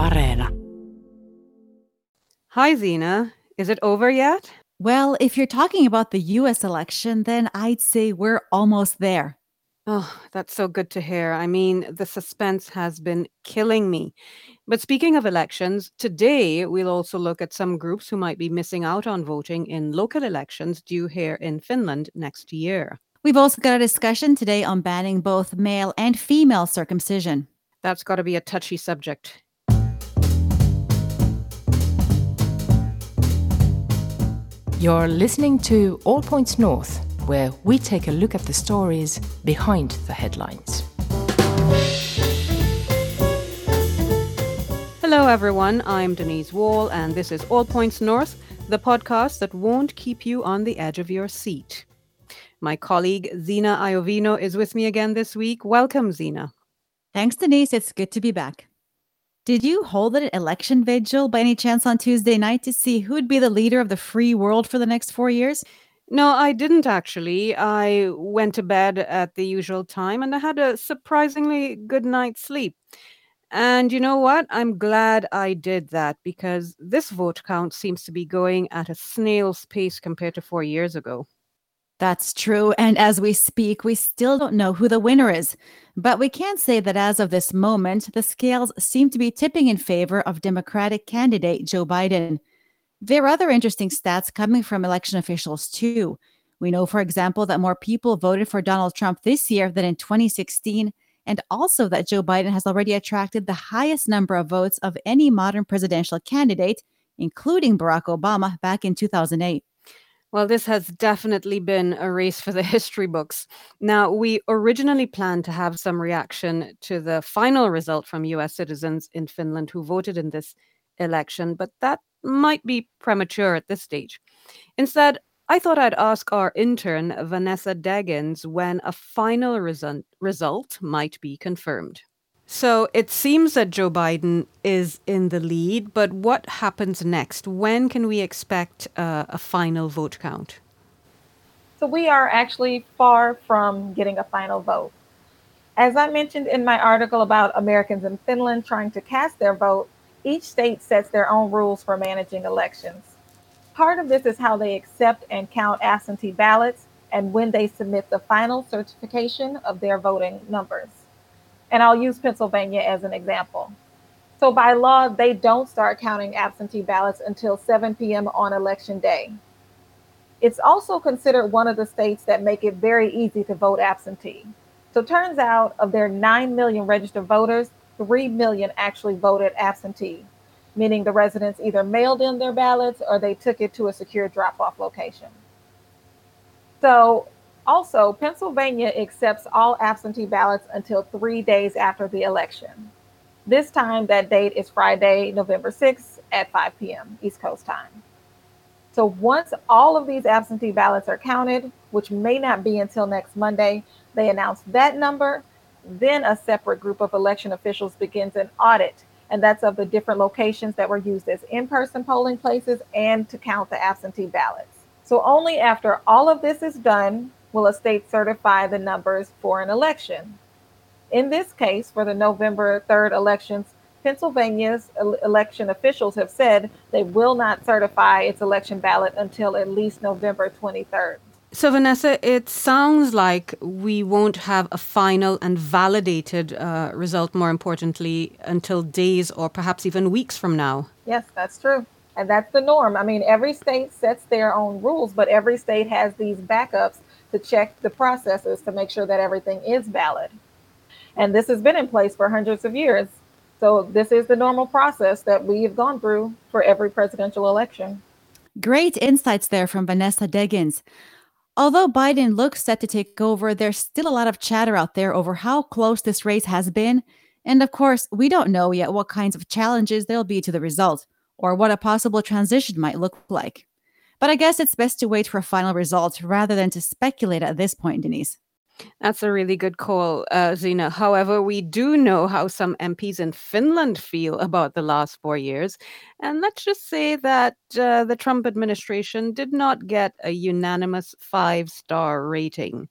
Areena. Hi, Zena. Is it over yet? Well, if you're talking about the US election, then I'd say we're almost there. Oh, that's so good to hear. I mean, the suspense has been killing me. But speaking of elections, today we'll also look at some groups who might be missing out on voting in local elections due here in Finland next year. We've also got a discussion today on banning both male and female circumcision. That's got to be a touchy subject. You're listening to All Points North, where we take a look at the stories behind the headlines. Hello, everyone. I'm Denise Wall, and this is All Points North, the podcast that won't keep you on the edge of your seat. My colleague Zena Iovino is with me again this week. Welcome, Zena. Thanks, Denise. It's good to be back. Did you hold an election vigil by any chance on Tuesday night to see who'd be the leader of the free world for the next four years? No, I didn't actually. I went to bed at the usual time and I had a surprisingly good night's sleep. And you know what? I'm glad I did that because this vote count seems to be going at a snail's pace compared to four years ago. That's true. And as we speak, we still don't know who the winner is. But we can say that as of this moment, the scales seem to be tipping in favor of Democratic candidate Joe Biden. There are other interesting stats coming from election officials, too. We know, for example, that more people voted for Donald Trump this year than in 2016, and also that Joe Biden has already attracted the highest number of votes of any modern presidential candidate, including Barack Obama back in 2008. Well, this has definitely been a race for the history books. Now, we originally planned to have some reaction to the final result from US citizens in Finland who voted in this election, but that might be premature at this stage. Instead, I thought I'd ask our intern, Vanessa Deggins, when a final result, result might be confirmed. So it seems that Joe Biden is in the lead, but what happens next? When can we expect uh, a final vote count? So we are actually far from getting a final vote. As I mentioned in my article about Americans in Finland trying to cast their vote, each state sets their own rules for managing elections. Part of this is how they accept and count absentee ballots and when they submit the final certification of their voting numbers. And I'll use Pennsylvania as an example. So by law, they don't start counting absentee ballots until 7 p.m. on election day. It's also considered one of the states that make it very easy to vote absentee. So turns out of their 9 million registered voters, 3 million actually voted absentee, meaning the residents either mailed in their ballots or they took it to a secure drop off location. So also, Pennsylvania accepts all absentee ballots until three days after the election. This time, that date is Friday, November 6th at 5 p.m. East Coast time. So, once all of these absentee ballots are counted, which may not be until next Monday, they announce that number. Then a separate group of election officials begins an audit, and that's of the different locations that were used as in person polling places and to count the absentee ballots. So, only after all of this is done will a state certify the numbers for an election. In this case, for the November 3rd elections, Pennsylvania's election officials have said they will not certify its election ballot until at least November 23rd. So, Vanessa, it sounds like we won't have a final and validated uh, result, more importantly, until days or perhaps even weeks from now. Yes, that's true. And that's the norm. I mean, every state sets their own rules, but every state has these backups to check the processes to make sure that everything is valid. And this has been in place for hundreds of years. So this is the normal process that we have gone through for every presidential election. Great insights there from Vanessa Deggins. Although Biden looks set to take over, there's still a lot of chatter out there over how close this race has been. And of course, we don't know yet what kinds of challenges there'll be to the result or what a possible transition might look like. But I guess it's best to wait for final result rather than to speculate at this point, Denise. That's a really good call, uh, Zena. However, we do know how some MPs in Finland feel about the last four years. And let's just say that uh, the Trump administration did not get a unanimous five star rating.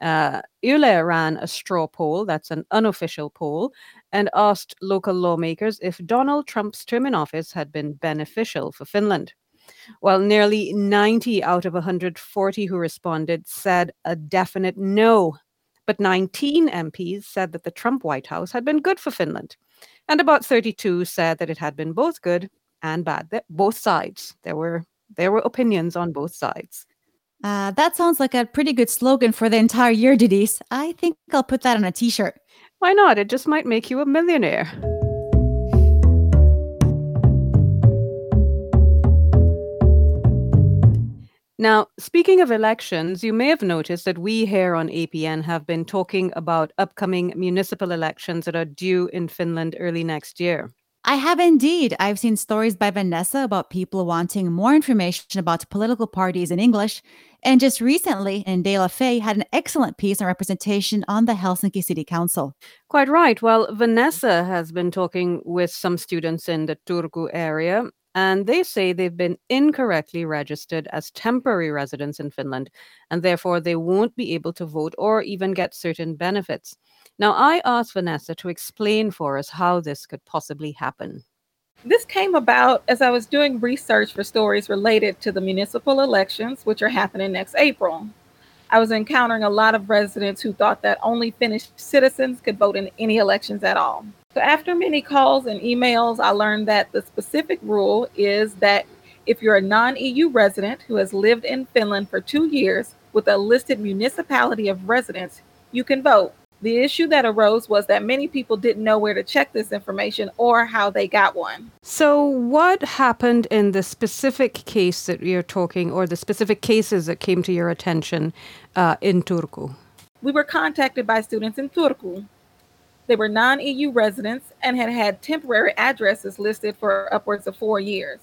Uh, ran a straw poll, that's an unofficial poll, and asked local lawmakers if Donald Trump's term in office had been beneficial for Finland. While nearly 90 out of 140 who responded said a definite no, but 19 MPs said that the Trump White House had been good for Finland, and about 32 said that it had been both good and bad. Both sides. There were there were opinions on both sides. Uh, that sounds like a pretty good slogan for the entire year, Denise. I think I'll put that on a t shirt. Why not? It just might make you a millionaire. Now, speaking of elections, you may have noticed that we here on APN have been talking about upcoming municipal elections that are due in Finland early next year. I have indeed. I've seen stories by Vanessa about people wanting more information about political parties in English. And just recently, Indela Faye had an excellent piece on representation on the Helsinki City Council. Quite right. Well, Vanessa has been talking with some students in the Turku area, and they say they've been incorrectly registered as temporary residents in Finland, and therefore they won't be able to vote or even get certain benefits. Now, I asked Vanessa to explain for us how this could possibly happen. This came about as I was doing research for stories related to the municipal elections, which are happening next April. I was encountering a lot of residents who thought that only Finnish citizens could vote in any elections at all. So, after many calls and emails, I learned that the specific rule is that if you're a non EU resident who has lived in Finland for two years with a listed municipality of residence, you can vote. The issue that arose was that many people didn't know where to check this information or how they got one. So, what happened in the specific case that you're talking, or the specific cases that came to your attention uh, in Turku? We were contacted by students in Turku. They were non EU residents and had had temporary addresses listed for upwards of four years.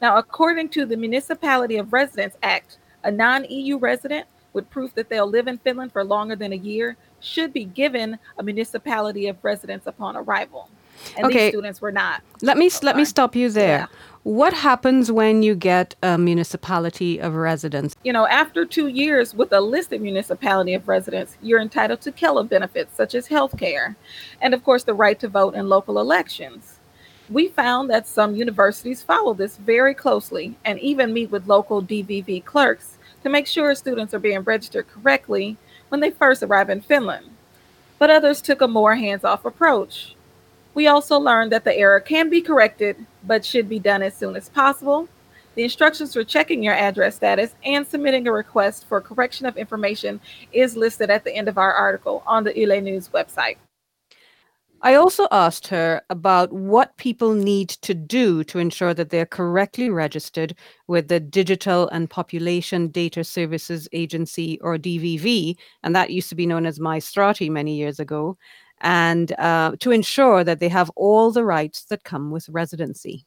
Now, according to the Municipality of Residence Act, a non EU resident with proof that they'll live in Finland for longer than a year should be given a municipality of residence upon arrival. And okay. these students were not. Let me let me stop you there. Yeah. What happens when you get a municipality of residence? You know, after two years with a listed municipality of residence, you're entitled to Kela benefits such as health care and, of course, the right to vote in local elections. We found that some universities follow this very closely and even meet with local DVV clerks to make sure students are being registered correctly when they first arrive in Finland, but others took a more hands off approach. We also learned that the error can be corrected, but should be done as soon as possible. The instructions for checking your address status and submitting a request for correction of information is listed at the end of our article on the Yle News website. I also asked her about what people need to do to ensure that they're correctly registered with the Digital and Population Data Services Agency, or DVV, and that used to be known as Maistraatti many years ago, and uh, to ensure that they have all the rights that come with residency.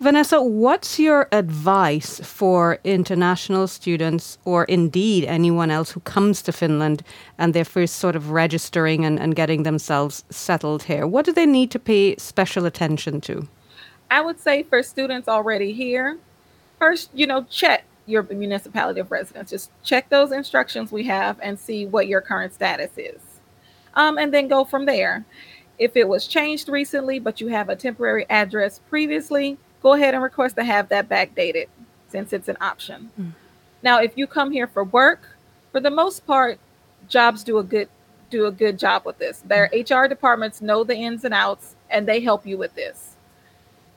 Vanessa, what's your advice for international students or indeed anyone else who comes to Finland and they're first sort of registering and, and getting themselves settled here? What do they need to pay special attention to? I would say for students already here, first, you know, check your municipality of residence. Just check those instructions we have and see what your current status is. Um, and then go from there. If it was changed recently, but you have a temporary address previously, go ahead and request to have that backdated since it's an option. Mm. Now, if you come here for work, for the most part, jobs do a good do a good job with this. Their HR hmm. departments know the ins and outs, and they help you with this.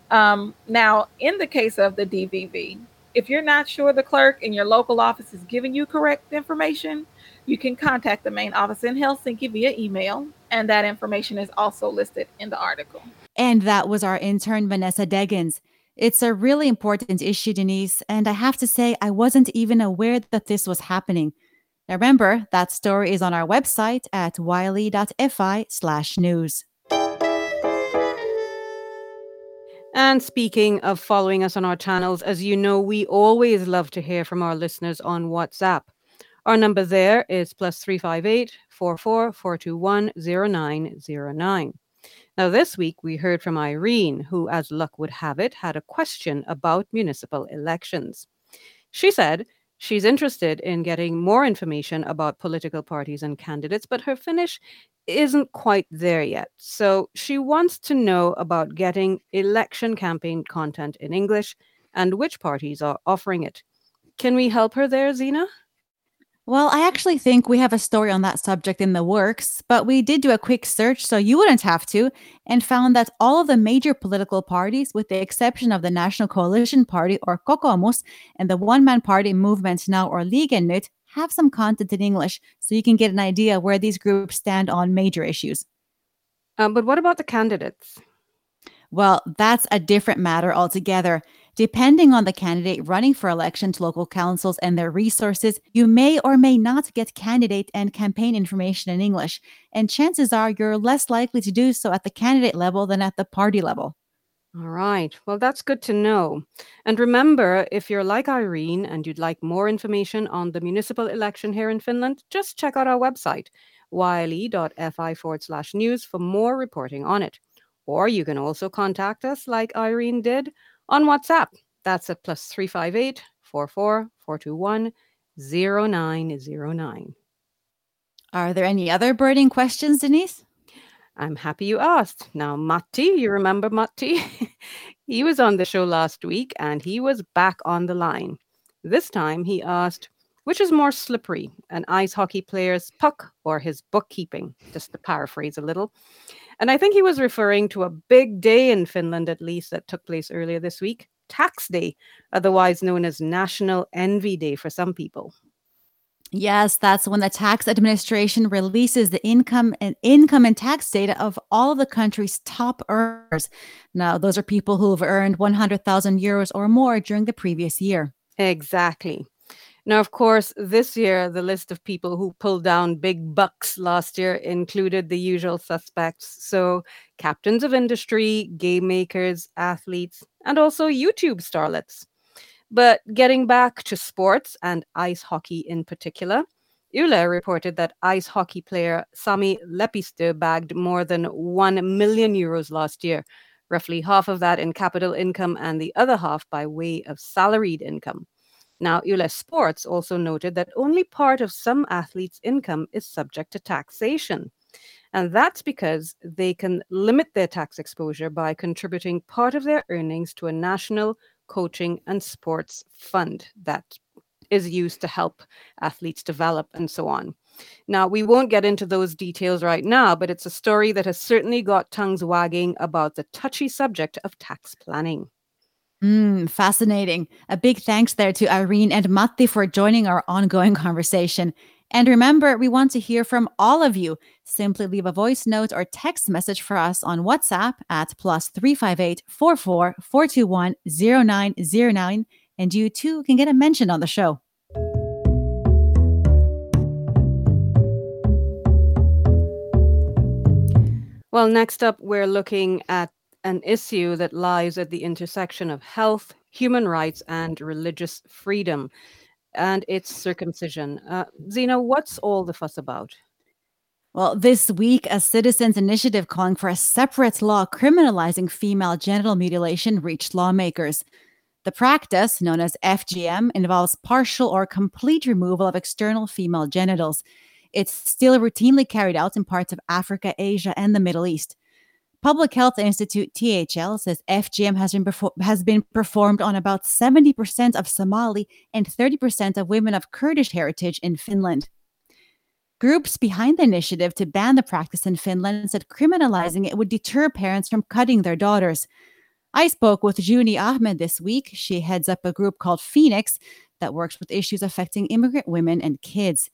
Um, now, in the case of the DVV, if you're not sure the clerk in your local office is giving you correct information, you can contact the main office in Helsinki via email, and that information is also listed in the article. And that was our intern, Vanessa Deggins. It's a really important issue, Denise, and I have to say, I wasn't even aware that this was happening. Now, remember, that story is on our website at yle.fi slash news. And speaking of following us on our channels, as you know, we always love to hear from our listeners on WhatsApp. Our number there is plus 358 44 421 0909. Now, this week we heard from Irene, who, as luck would have it, had a question about municipal elections. She said she's interested in getting more information about political parties and candidates, but her Finnish isn't quite there yet. So she wants to know about getting election campaign content in English and which parties are offering it. Can we help her there, Zena? Well, I actually think we have a story on that subject in the works, but we did do a quick search so you wouldn't have to, and found that all of the major political parties, with the exception of the National Coalition Party or Kokoomus and the one man party Movement Now or Liike Nyt, have some content in English so you can get an idea where these groups stand on major issues. Um, but what about the candidates? Well, that's a different matter altogether. Depending on the candidate running for election to local councils and their resources, you may or may not get candidate and campaign information in English, and chances are you're less likely to do so at the candidate level than at the party level. All right. Well, that's good to know. And remember, if you're like Irene and you'd like more information on the municipal election here in Finland, just check out our website, yle.fi forward slash news, for more reporting on it. Or you can also contact us, like Irene did, on WhatsApp. That's at plus 358 44 421 0909. Are there any other burning questions, Denise? I'm happy you asked. Now, Matti, you remember Matti? he was on the show last week and he was back on the line. This time he asked, which is more slippery, an ice hockey player's puck or his bookkeeping? Just to paraphrase a little. And I think he was referring to a big day in Finland, at least, that took place earlier this week Tax Day, otherwise known as National Envy Day for some people. Yes, that's when the tax administration releases the income and income and tax data of all of the country's top earners. Now, those are people who have earned 100,000 euros or more during the previous year. Exactly. Now, of course, this year, the list of people who pulled down big bucks last year included the usual suspects. So, captains of industry, game makers, athletes, and also YouTube starlets. But getting back to sports and ice hockey in particular, Yle reported that ice hockey player Sami Lepistö bagged more than 1 million euros last year, roughly half of that in capital income and the other half by way of salaried income. Now, Yle Sports also noted that only part of some athletes' income is subject to taxation. And that's because they can limit their tax exposure by contributing part of their earnings to a national coaching and sports fund that is used to help athletes develop and so on. Now, we won't get into those details right now, but it's a story that has certainly got tongues wagging about the touchy subject of tax planning. Mm, fascinating. A big thanks there to Irene and Matti for joining our ongoing conversation. And remember, we want to hear from all of you. Simply leave a voice note or text message for us on WhatsApp at plus 358 44 421 0909, and you too can get a mention on the show. Well, next up, we're looking at an issue that lies at the intersection of health, human rights, and religious freedom, and it's circumcision. Uh, what's all the fuss about? Well, this week, a citizens' initiative calling for a separate law criminalizing female genital mutilation reached lawmakers. The practice, known as FGM, involves partial or complete removal of external female genitals. It's still routinely carried out in parts of Africa, Asia, and the Middle East. Public Health Institute THL says FGM has been perfor- has been performed on about 70% of Somali and 30% of women of Kurdish heritage in Finland. Groups behind the initiative to ban the practice in Finland said criminalizing it would deter parents from cutting their daughters. I spoke with Ujuni Ahmed this week. She heads up a group called Fenix that works with issues affecting immigrant women and kids.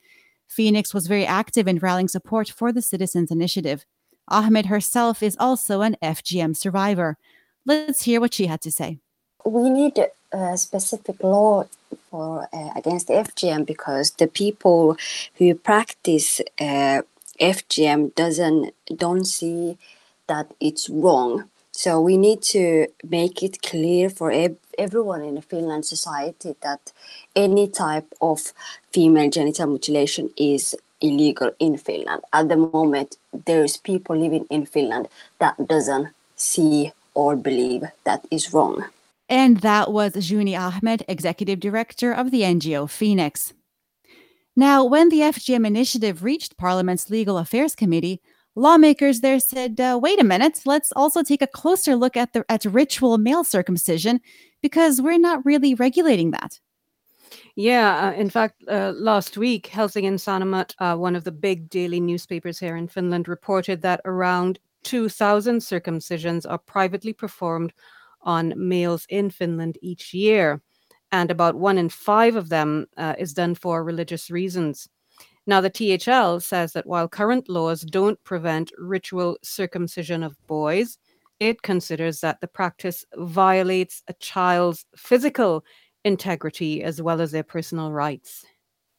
Fenix was very active in rallying support for the Citizens Initiative. Ahmed herself is also an FGM survivor. Let's hear what she had to say. We need a specific law for uh, against FGM because the people who practice uh, FGM doesn't don't see that it's wrong. So we need to make it clear for ev- everyone in the Finland society that any type of female genital mutilation is illegal in Finland. At the moment, there's people living in Finland that doesn't see or believe that is wrong. And that was Ujuni Ahmed, executive director of the NGO Fenix. Now, when the FGM initiative reached Parliament's Legal Affairs Committee, Lawmakers there said, uh, wait a minute, let's also take a closer look at the at ritual male circumcision because we're not really regulating that. Yeah, uh, in fact, uh, last week, Helsingin Sanomat, uh, one of the big daily newspapers here in Finland, reported that around 2,000 circumcisions are privately performed on males in Finland each year, and about one in five of them uh, is done for religious reasons. Now, the THL says that while current laws don't prevent ritual circumcision of boys, it considers that the practice violates a child's physical integrity as well as their personal rights.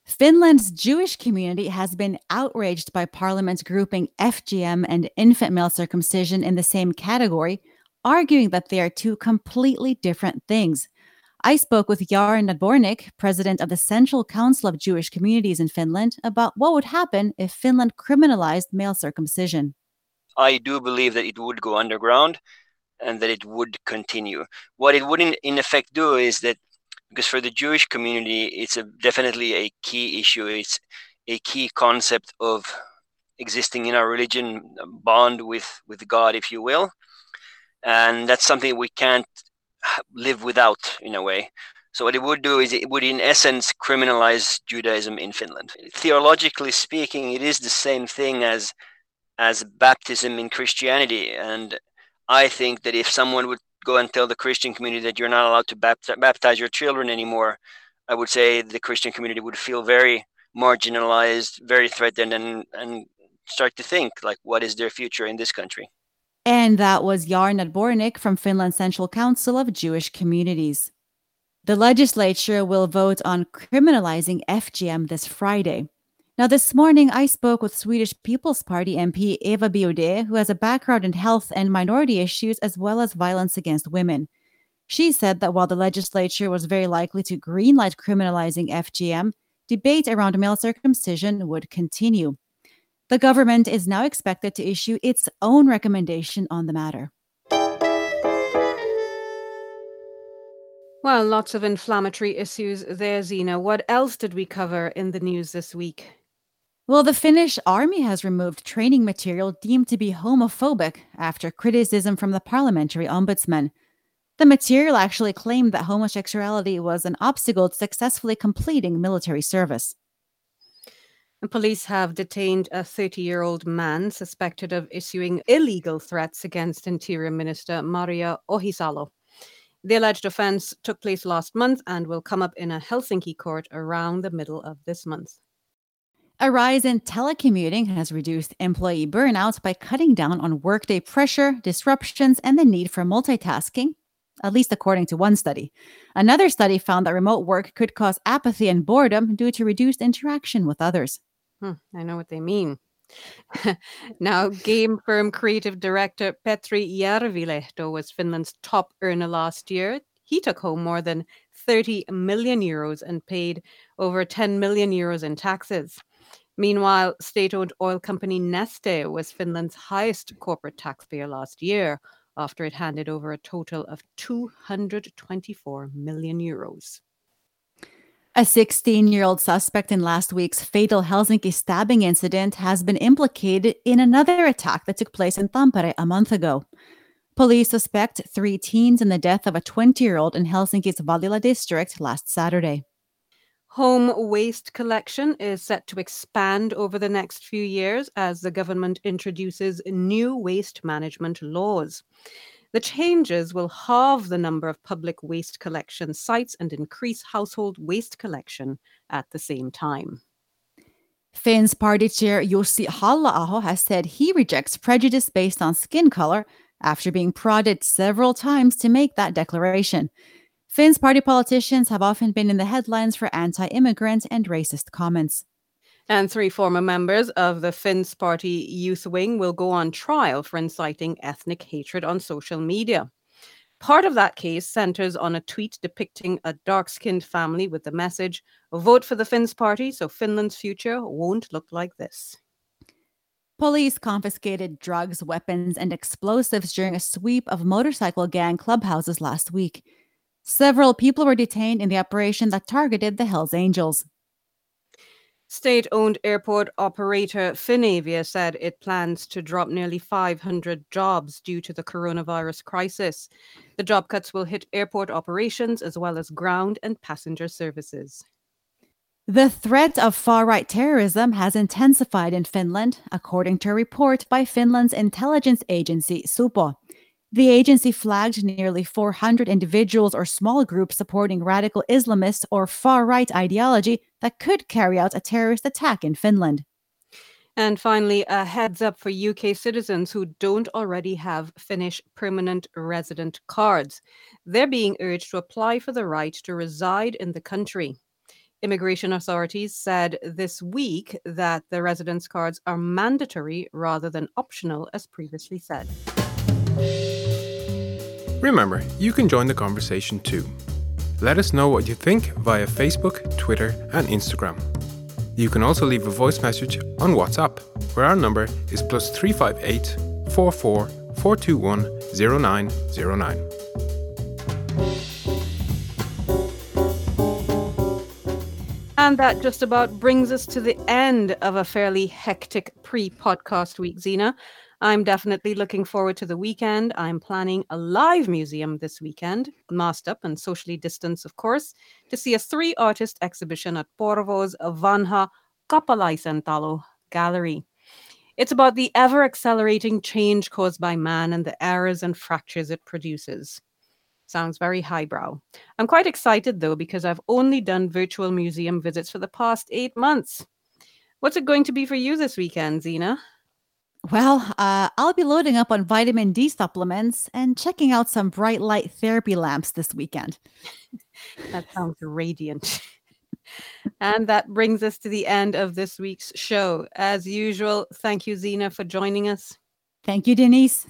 Finland's Jewish community has been outraged by Parliament's grouping FGM and infant male circumcision in the same category, arguing that they are two completely different things. I spoke with Yaron Nadbornik, president of the Central Council of Jewish Communities in Finland, about what would happen if Finland criminalized male circumcision. I do believe that it would go underground and that it would continue. What it would, in, in effect, do is that because for the Jewish community, it's a, definitely a key issue. It's a key concept of existing in our religion bond with with God, if you will, and that's something we can't live without in a way. So what it would do is it would, in essence, criminalize Judaism in Finland. Theologically speaking, it is the same thing as as baptism in Christianity, and I think that if someone would go and tell the Christian community that you're not allowed to baptize your children anymore, I would say the Christian community would feel very marginalized, very threatened, and and start to think like, what is their future in this country? And that was Yaron Nadbornik from Finland Central Council of Jewish Communities. The legislature will vote on criminalizing FGM this Friday. Now, this morning, I spoke with Swedish People's Party MP Eva Biaudet, who has a background in health and minority issues as well as violence against women. She said that while the legislature was very likely to greenlight criminalizing FGM, debate around male circumcision would continue. The government is now expected to issue its own recommendation on the matter. Well, lots of inflammatory issues there, Zena. What else did we cover in the news this week? Well, the Finnish army has removed training material deemed to be homophobic after criticism from the parliamentary ombudsman. The material actually claimed that homosexuality was an obstacle to successfully completing military service. And Police have detained a 30 year old man suspected of issuing illegal threats against Interior Minister Maria Ohisalo. The alleged offence took place last month and will come up in a Helsinki court around the middle of this month. A rise in telecommuting has reduced employee burnout by cutting down on workday pressure, disruptions, and the need for multitasking, at least according to one study. Another study found that remote work could cause apathy and boredom due to reduced interaction with others. Hmm, I know what they mean. now, game firm creative director Petri Järvilehto was Finland's top earner last year. He took home more than 30 million euros and paid over 10 million euros in taxes. Meanwhile, state owned oil company Neste was Finland's highest corporate taxpayer last year after it handed over a total of 224 million euros. A 16 year old suspect in last week's fatal Helsinki stabbing incident has been implicated in another attack that took place in Tampere a month ago. Police suspect three teens in the death of a 20 year old in Helsinki's Vallila district last Saturday. Home waste collection is set to expand over the next few years as the government introduces new waste management laws. The changes will halve the number of public waste collection sites and increase household waste collection at the same time. Finns party chair Jussi Halla-aho has said he rejects prejudice based on skin color after being prodded several times to make that declaration. Finns party politicians have often been in the headlines for anti-immigrant and racist comments. And three former members of the Finns Party youth wing will go on trial for inciting ethnic hatred on social media. Part of that case centers on a tweet depicting a dark skinned family with the message Vote for the Finns Party so Finland's future won't look like this. Police confiscated drugs, weapons, and explosives during a sweep of motorcycle gang clubhouses last week. Several people were detained in the operation that targeted the Hells Angels. State owned airport operator Finavia said it plans to drop nearly 500 jobs due to the coronavirus crisis. The job cuts will hit airport operations as well as ground and passenger services. The threat of far right terrorism has intensified in Finland, according to a report by Finland's intelligence agency, Supo. The agency flagged nearly 400 individuals or small groups supporting radical Islamist or far right ideology that could carry out a terrorist attack in Finland. And finally, a heads up for UK citizens who don't already have Finnish permanent resident cards. They're being urged to apply for the right to reside in the country. Immigration authorities said this week that the residence cards are mandatory rather than optional, as previously said. Remember, you can join the conversation too. Let us know what you think via Facebook, Twitter, and Instagram. You can also leave a voice message on WhatsApp, where our number is plus 358 44 421 0909. And that just about brings us to the end of a fairly hectic pre podcast week, Zena. I'm definitely looking forward to the weekend. I'm planning a live museum this weekend, masked up and socially distanced, of course, to see a three artist exhibition at Porvoo's Vanha Kappalaisentalo Gallery. It's about the ever accelerating change caused by man and the errors and fractures it produces. Sounds very highbrow. I'm quite excited though, because I've only done virtual museum visits for the past eight months. What's it going to be for you this weekend, Zena? Well, uh, I'll be loading up on vitamin D supplements and checking out some bright light therapy lamps this weekend. that sounds radiant. and that brings us to the end of this week's show. As usual, thank you, Zena, for joining us. Thank you, Denise.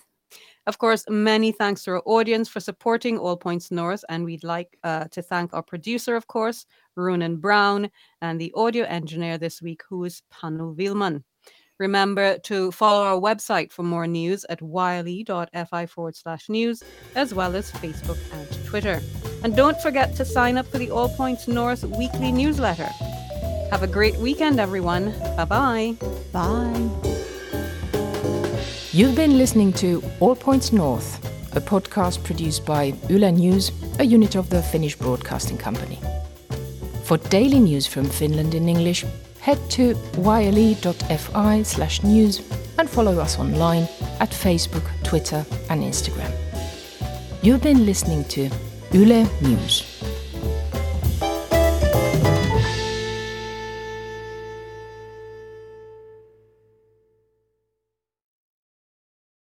Of course, many thanks to our audience for supporting All Points North. And we'd like uh, to thank our producer, of course, Ronan Brown, and the audio engineer this week, who is Panu Vilman. Remember to follow our website for more news at yle.fi forward slash news, as well as Facebook and Twitter. And don't forget to sign up for the All Points North weekly newsletter. Have a great weekend, everyone. Bye-bye. Bye. You've been listening to All Points North, a podcast produced by Yle News, a unit of the Finnish Broadcasting Company. For daily news from Finland in English, head to yle.fi slash news and follow us online at Facebook, Twitter, and Instagram. You've been listening to Yle News.